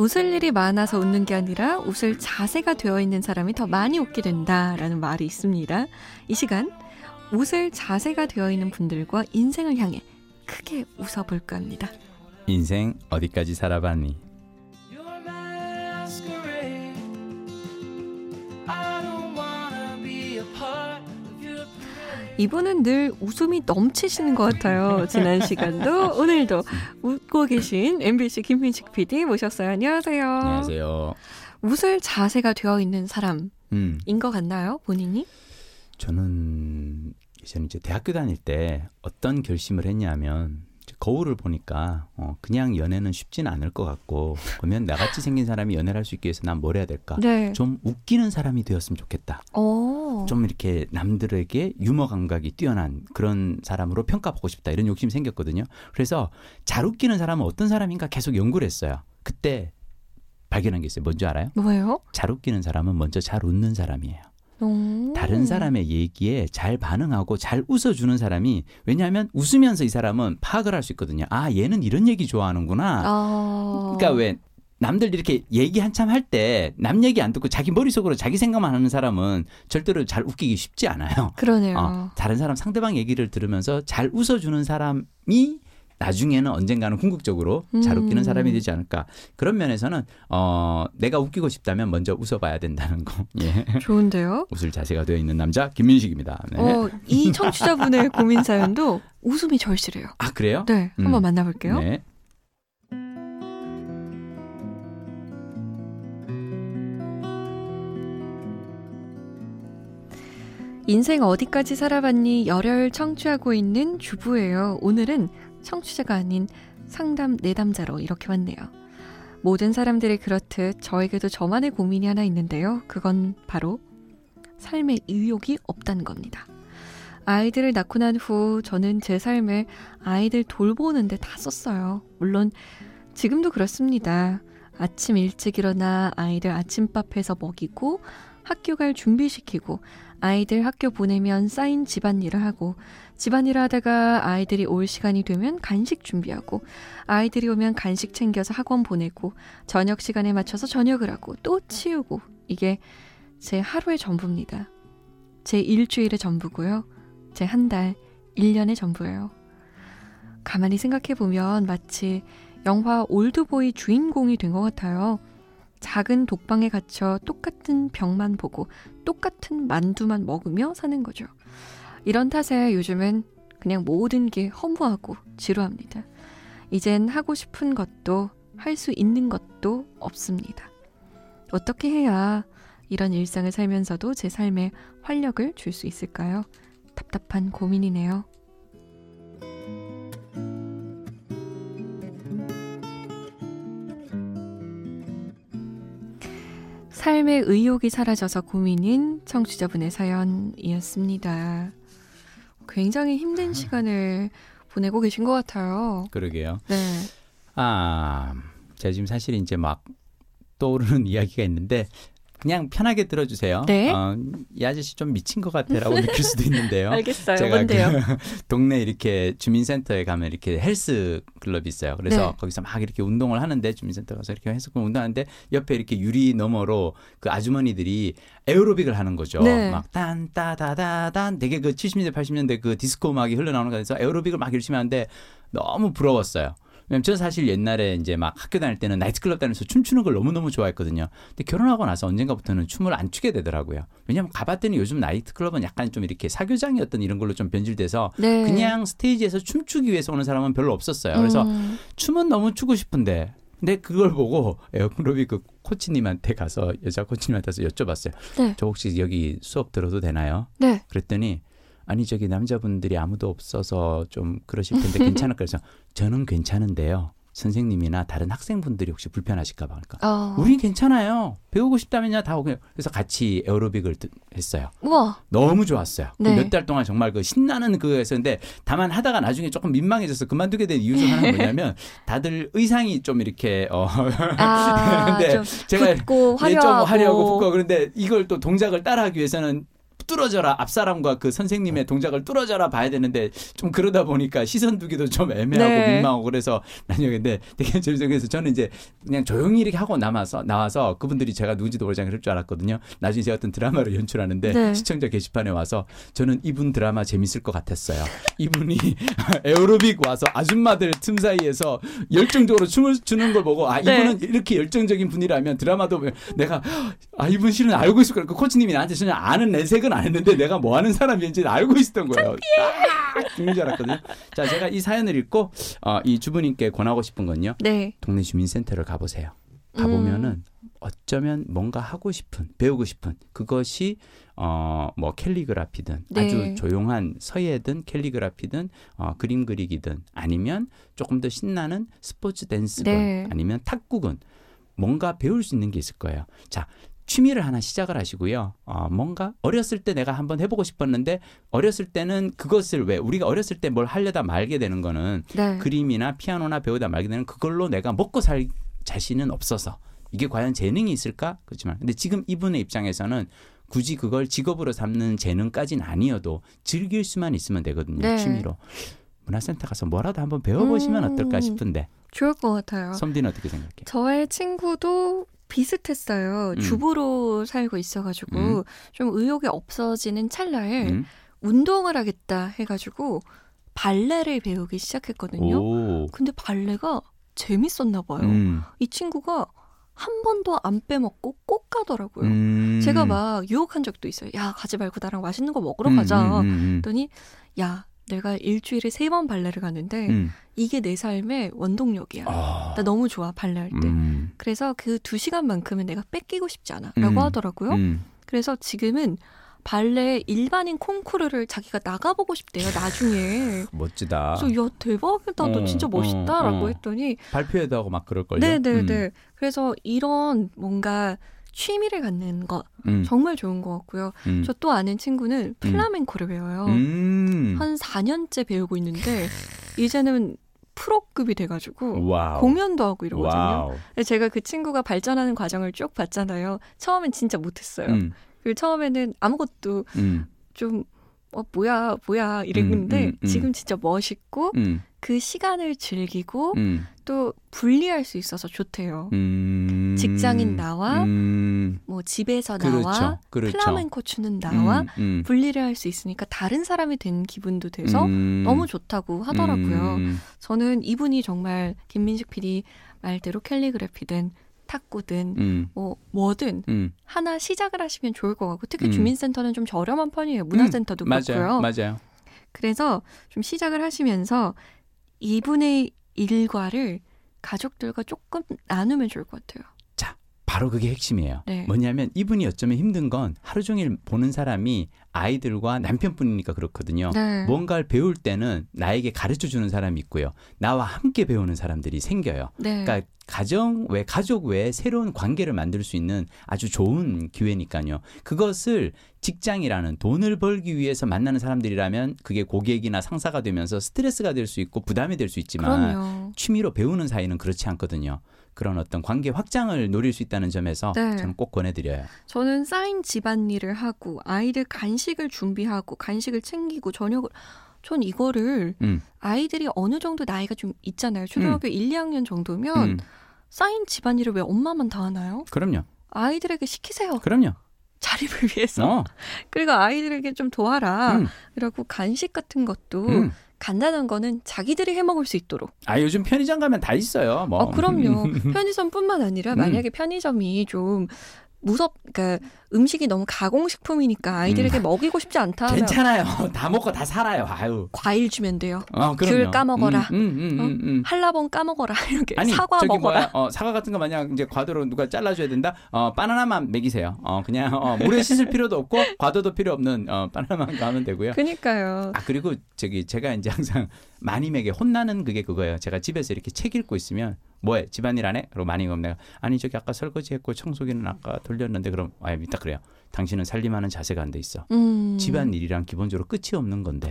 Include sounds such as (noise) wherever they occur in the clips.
웃을 일이 많아서 웃는 게 아니라 웃을 자세가 되어 있는 사람이 더 많이 웃게 된다라는 말이 있습니다. 이 시간 웃을 자세가 되어 있는 분들과 인생을 향해 크게 웃어볼까 합니다. 인생 어디까지 살아봤니? 이분은 늘 웃음이 넘치시는 것 같아요. 지난 시간도 오늘도 웃고 계신 MBC 김민식 PD 모셨어요. 안녕하세요. 안녕하세요. 웃을 자세가 되어 있는 사람인 음, 것 같나요, 본인이? 저는 예전에 이제 대학교 다닐 때 어떤 결심을 했냐면 거울을 보니까 어, 그냥 연애는 쉽지는 않을 것 같고 그러면 나같이 생긴 사람이 연애를 할 수 있기 위해서 난 뭘 해야 될까? 네. 좀 웃기는 사람이 되었으면 좋겠다. 오. 좀 이렇게 남들에게 유머 감각이 뛰어난 그런 사람으로 평가받고 싶다 이런 욕심이 생겼거든요. 그래서 잘 웃기는 사람은 어떤 사람인가 계속 연구를 했어요. 그때 발견한 게 있어요. 뭔지 알아요? 뭐예요? 잘 웃기는 사람은 먼저 잘 웃는 사람이에요. 오. 다른 사람의 얘기에 잘 반응하고 잘 웃어주는 사람이 왜냐하면 웃으면서 이 사람은 파악을 할 수 있거든요. 아 얘는 이런 얘기 좋아하는구나. 아. 그러니까 왜 남들 이렇게 얘기 한참 할 때 남 얘기 안 듣고 자기 머릿속으로 자기 생각만 하는 사람은 절대로 잘 웃기기 쉽지 않아요. 그러네요. 어, 다른 사람 상대방 얘기를 들으면서 잘 웃어주는 사람이 나중에는 언젠가는 궁극적으로 잘 음. 웃기는 사람이 되지 않을까 그런 면에서는 어 내가 웃기고 싶다면 먼저 웃어봐야 된다는 거 (laughs) 예. 좋은데요? 웃을 자세가 되어 있는 남자 김민식입니다. 네. 어, 이 청취자분의 (laughs) 고민 사연도 웃음이 절실해요. 아 그래요? 네, 한번 음. 만나볼게요. 네. 인생 어디까지 살아봤니 열혈 청취하고 있는 주부예요. 오늘은 청취자가 아닌 상담 내담자로 이렇게 왔네요. 모든 사람들이 그렇듯 저에게도 저만의 고민이 하나 있는데요. 그건 바로 삶에 의욕이 없다는 겁니다. 아이들을 낳고 난 후 저는 제 삶을 아이들 돌보는데 다 썼어요. 물론 지금도 그렇습니다. 아침 일찍 일어나 아이들 아침밥 해서 먹이고 학교 갈 준비시키고 아이들 학교 보내면 쌓인 집안일을 하고 집안일을 하다가 아이들이 올 시간이 되면 간식 준비하고 아이들이 오면 간식 챙겨서 학원 보내고 저녁 시간에 맞춰서 저녁을 하고 또 치우고 이게 제 하루의 전부입니다. 제 일주일의 전부고요. 제 한 달, 1년의 전부예요. 가만히 생각해 보면 마치 영화 올드보이 주인공이 된 것 같아요. 작은 독방에 갇혀 똑같은 벽만 보고 똑같은 만두만 먹으며 사는 거죠. 이런 탓에 요즘은 그냥 모든 게 허무하고 지루합니다. 이젠 하고 싶은 것도 할 수 있는 것도 없습니다. 어떻게 해야 이런 일상을 살면서도 제 삶에 활력을 줄 수 있을까요? 답답한 고민이네요. 삶의 의욕이 사라져서 고민인 청취자분의 사연이었습니다. 굉장히 힘든 시간을 보내고 계신 것 같아요. 그러게요. 네. 아 제가 지금 사실 이제 막 떠오르는 (laughs) 이야기가 있는데 그냥 편하게 들어주세요. 네. 어, 이 아저씨 좀 미친 것 같아라고 (laughs) 느낄 수도 있는데요. 알겠어요. 제가? 그 (laughs) 동네 이렇게 주민센터에 가면 이렇게 헬스 클럽이 있어요. 그래서 네. 거기서 막 이렇게 운동을 하는데 주민센터 가서 이렇게 헬스 클럽 운동하는데 옆에 이렇게 유리 너머로 그 아주머니들이 에어로빅을 하는 거죠. 네. 막 딴따다다단 되게 그 70년대 80년대 그 디스코 음악이 흘러나오는 거에서 에어로빅을 막 열심히 하는데 너무 부러웠어요. 왜냐면 저는 사실 옛날에 이제 막 학교 다닐 때는 나이트클럽 다니면서 춤추는 걸 너무너무 좋아했거든요. 근데 결혼하고 나서 언젠가부터는 춤을 안 추게 되더라고요. 왜냐면 가봤더니 요즘 나이트클럽은 약간 좀 이렇게 사교장이 어떤 이런 걸로 좀 변질돼서 네. 그냥 스테이지에서 춤추기 위해서 오는 사람은 별로 없었어요. 그래서 음, 춤은 너무 추고 싶은데 근데 그걸 보고 에어로빅 그 코치님한테 가서 여자 코치님한테 가서 여쭤봤어요. 네. 저 혹시 여기 수업 들어도 되나요? 네. 그랬더니 아니 저기 남자분들이 아무도 없어서 좀 그러실 텐데 괜찮을까 그래서 저는 괜찮은데요. 선생님이나 다른 학생분들이 혹시 불편하실까 봐 그러니까 어. 우린 괜찮아요. 배우고 싶다면야 다 오고 그래서 같이 에어로빅을 듣- 했어요. 우와. 너무 좋았어요. 네. 몇달 동안 정말 그 신나는 그거였었는데 다만 하다가 나중에 조금 민망해져서 그만두게 된 이유 중 하나는 (laughs) 뭐냐면 다들 의상이 좀 이렇게 어 아, (laughs) 근데 좀 제가 붓고 예, 좀 화려하고. 화려하고 붓고 그런데 이걸 또 동작을 따라하기 위해서는 뚫어져라 앞 사람과 그 선생님의 동작을 뚫어져라 봐야 되는데 좀 그러다 보니까 시선 두기도 좀 애매하고 네. 민망하고 그래서 나중에 근데 되게 (laughs) 재밌어요. 그래서 저는 이제 그냥 조용히 이렇게 하고 남아서 나와서 그분들이 제가 누군지도 모르지 그럴 줄 알았거든요. 나중에 제가 어떤 드라마를 연출하는데 네. 시청자 게시판에 와서 저는 이분 드라마 재밌을 것 같았어요. 이분이 (laughs) 에어로빅 와서 아줌마들 틈 사이에서 열정적으로 춤을 추는 걸 보고 아 네. 이분은 이렇게 열정적인 분이라면 드라마도 내가 아 이분 실은 알고 있을. 그 코치님이 나한테 전혀 아는 내색은 안 했는데 내가 뭐 하는 사람인지 알고 있었던 거예요. 아, 죽는 줄 알았거든요. 자 제가 이 사연을 읽고 어, 이 주부님께 권하고 싶은 건요. 네. 동네 주민센터를 가보세요. 가보면은 어쩌면 뭔가 하고 싶은 배우고 싶은 그것이 어뭐 캘리그라피든 네. 아주 조용한 서예든 캘리그라피든 어 그림 그리기든 아니면 조금 더 신나는 스포츠 댄스건 네. 아니면 탁구건 뭔가 배울 수 있는 게 있을 거예요. 자 취미를 하나 시작을 하시고요. 어, 뭔가 어렸을 때 내가 한번 해보고 싶었는데 어렸을 때는 그것을 왜 우리가 어렸을 때 뭘 하려다 말게 되는 거는 네. 그림이나 피아노나 배우다 말게 되는 그걸로 내가 먹고 살 자신은 없어서 이게 과연 재능이 있을까? 그렇지만 근데 지금 이분의 입장에서는 굳이 그걸 직업으로 삼는 재능까지는 아니어도 즐길 수만 있으면 되거든요. 네. 취미로. 문화센터 가서 뭐라도 한번 배워보시면 음. 어떨까 싶은데 좋을 것 같아요. 섬디는 어떻게 생각해? 저의 친구도 비슷했어요. 음. 주부로 살고 있어가지고 음. 좀 의욕이 없어지는 찰나에 음? 운동을 하겠다 해가지고 발레를 배우기 시작했거든요. 오. 근데 발레가 재밌었나 봐요. 음. 이 친구가 한 번도 안 빼먹고 꼭 가더라고요. 음. 제가 막 유혹한 적도 있어요. 야 가지 말고 나랑 맛있는 거 먹으러 음, 가자. 그랬더니 야 내가 일주일에 세 번 발레를 가는데 음. 이게 내 삶의 원동력이야. 아. 나 너무 좋아 발레 할 때. 음. 그래서 그 두 시간만큼은 내가 뺏기고 싶지 않아. 음. 라고 하더라고요. 음. 그래서 지금은 발레 일반인 콩쿠르를 자기가 나가보고 싶대요, 나중에. 멋지다. 그래서 야, 대박이다. 너 어, 진짜 멋있다. 어, 라고 어. 했더니, 발표회도 하고 막 그럴 걸요. 네네네. 음. 그래서 이런 뭔가 취미를 갖는 것 음. 정말 좋은 것 같고요. 음. 저또 아는 친구는 플라멩코를 배워요. 음. 한 4년째 배우고 있는데, 이제는 프로급이 돼가지고, wow. 공연도 하고 이러거든요. 제가 그 친구가 발전하는 과정을 쭉 봤잖아요. 처음엔 진짜 못했어요. 음. 그 처음에는 아무것도 음. 좀 어, 뭐야, 뭐야, 이랬는데, 음, 음, 음. 지금 진짜 멋있고, 음. 그 시간을 즐기고, 음. 또 분리할 수 있어서 좋대요. 음. 직장인 나와, 음. 뭐 집에서 그렇죠. 나와, 그렇죠. 플라멩코 추는 나와, 음, 음. 분리를 할 수 있으니까 다른 사람이 된 기분도 돼서 음. 너무 좋다고 하더라고요. 음. 저는 이분이 정말 김민식 PD 말대로 캘리그래피든 탁구든 음. 뭐 뭐든 음. 하나 시작을 하시면 좋을 것 같고 특히 음. 주민센터는 좀 저렴한 편이에요. 문화센터도 그렇고요. 맞아요. 맞아요. 그래서 좀 시작을 하시면서 이분의 일과를 가족들과 조금 나누면 좋을 것 같아요. 바로 그게 핵심이에요. 네. 뭐냐면 이분이 어쩌면 힘든 건 하루 종일 보는 사람이 아이들과 남편뿐이니까 그렇거든요. 네. 뭔가를 배울 때는 나에게 가르쳐 주는 사람이 있고요. 나와 함께 배우는 사람들이 생겨요. 네. 그러니까 가정 외 가족 외에 새로운 관계를 만들 수 있는 아주 좋은 기회니까요. 그것을 직장이라는 돈을 벌기 위해서 만나는 사람들이라면 그게 고객이나 상사가 되면서 스트레스가 될 수 있고 부담이 될 수 있지만 그럼요. 취미로 배우는 사이는 그렇지 않거든요. 그런 어떤 관계 확장을 노릴 수 있다는 점에서 네. 저는 꼭 권해드려요. 저는 쌓인 집안일을 하고 아이들 간식을 준비하고 간식을 챙기고 저녁을 전 이거를 음. 아이들이 어느 정도 나이가 좀 있잖아요. 초등학교 1, 2학년 정도면 음, 쌓인 집안일을 왜 엄마만 다 하나요? 그럼요. 아이들에게 시키세요. 그럼요. 자립을 위해서. 어, (laughs) 그리고 아이들에게 좀 도와라. 음, 그리고 간식 같은 것도 음. 간단한 거는 자기들이 해 먹을 수 있도록. 아 요즘 편의점 가면 다 있어요. 뭐. 어, 그럼요. (laughs) 편의점뿐만 아니라 음. 만약에 편의점이 좀 무섭, 그러니까 음식이 너무 가공식품이니까 아이들에게 먹이고 싶지 않다 음. 괜찮아요. (laughs) 다 먹고 다 살아요. 아유. 과일 주면 돼요. 어. 귤 까먹어라. 음, 음, 음, 어? 음, 음. 한라봉 까먹어라 (laughs) 이렇게 아니 사과 먹어라. 뭐야 어, 사과 같은 거 만약 이제 과도로 누가 잘라줘야 된다 어 바나나만 먹이세요 어 그냥 어, 물에 씻을 필요도 없고 (laughs) 과도도 필요 없는 어 바나나만 가면 되고요 그니까요. 아 그리고 저기 제가 이제 항상 마님에게 혼나는 그게 그거예요 제가 집에서 이렇게 책 읽고 있으면 뭐해 집안일 안 해? 그리고 마님이 내가 아니 저기 아까 설거지했고 청소기는 아까 돌렸는데 그럼 아 이따 그래요 당신은 살림하는 자세가 안 돼 있어 음. 집안일이란 기본적으로 끝이 없는 건데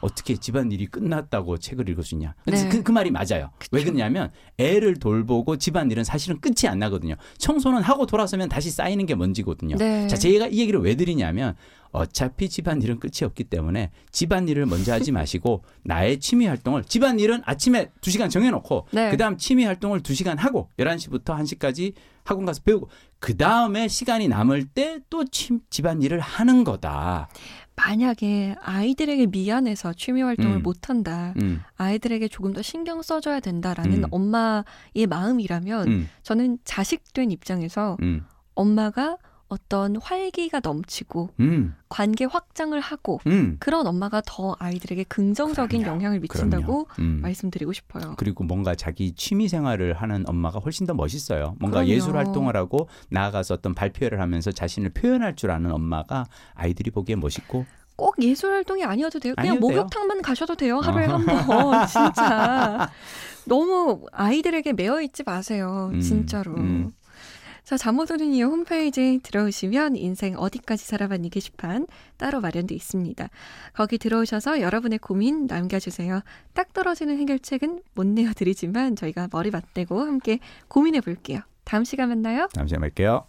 어떻게 집안일이 끝났다고 책을 읽을 수 있냐. 네. 그, 그 말이 맞아요. 왜 그러냐면 애를 돌보고 집안일은 사실은 끝이 안 나거든요. 청소는 하고 돌아서면 다시 쌓이는 게 먼지거든요. 네. 자, 제가 이 얘기를 왜 드리냐면 어차피 집안일은 끝이 없기 때문에 집안일을 먼저 하지 마시고 (laughs) 나의 취미 활동을 집안일은 아침에 2시간 정해놓고 네. 그다음 취미 활동을 2시간 하고 11시부터 1시까지 학원 가서 배우고 그다음에 시간이 남을 때 또 집안일을 하는 거다. 만약에 아이들에게 미안해서 취미 활동을 음. 못 한다. 음, 아이들에게 조금 더 신경 써 줘야 된다라는 음. 엄마의 마음이라면 음, 저는 자식 된 입장에서 음, 엄마가 어떤 활기가 넘치고 음, 관계 확장을 하고 음. 그런 엄마가 더 아이들에게 긍정적인 그럼요. 영향을 미친다고. 음. 말씀드리고 싶어요. 그리고 뭔가 자기 취미 생활을 하는 엄마가 훨씬 더 멋있어요. 뭔가 그럼요. 예술 활동을 하고 나아가서 어떤 발표를 하면서 자신을 표현할 줄 아는 엄마가 아이들이 보기에 멋있고 꼭 예술 활동이 아니어도 돼요. 그냥 아니어도 돼요. 목욕탕만 가셔도 돼요. 하루에 한 번. (laughs) 진짜. 너무 아이들에게 매여 있지 마세요. 음, 진짜로. 음. 자, 이유 홈페이지 들어오시면 인생 어디까지 살아봤니 게시판 따로 마련돼 있습니다. 거기 들어오셔서 여러분의 고민 남겨주세요. 딱 떨어지는 해결책은 못 내어드리지만 저희가 머리 맞대고 함께 고민해 볼게요. 다음 시간 만나요. 다음 시간에 뵐게요.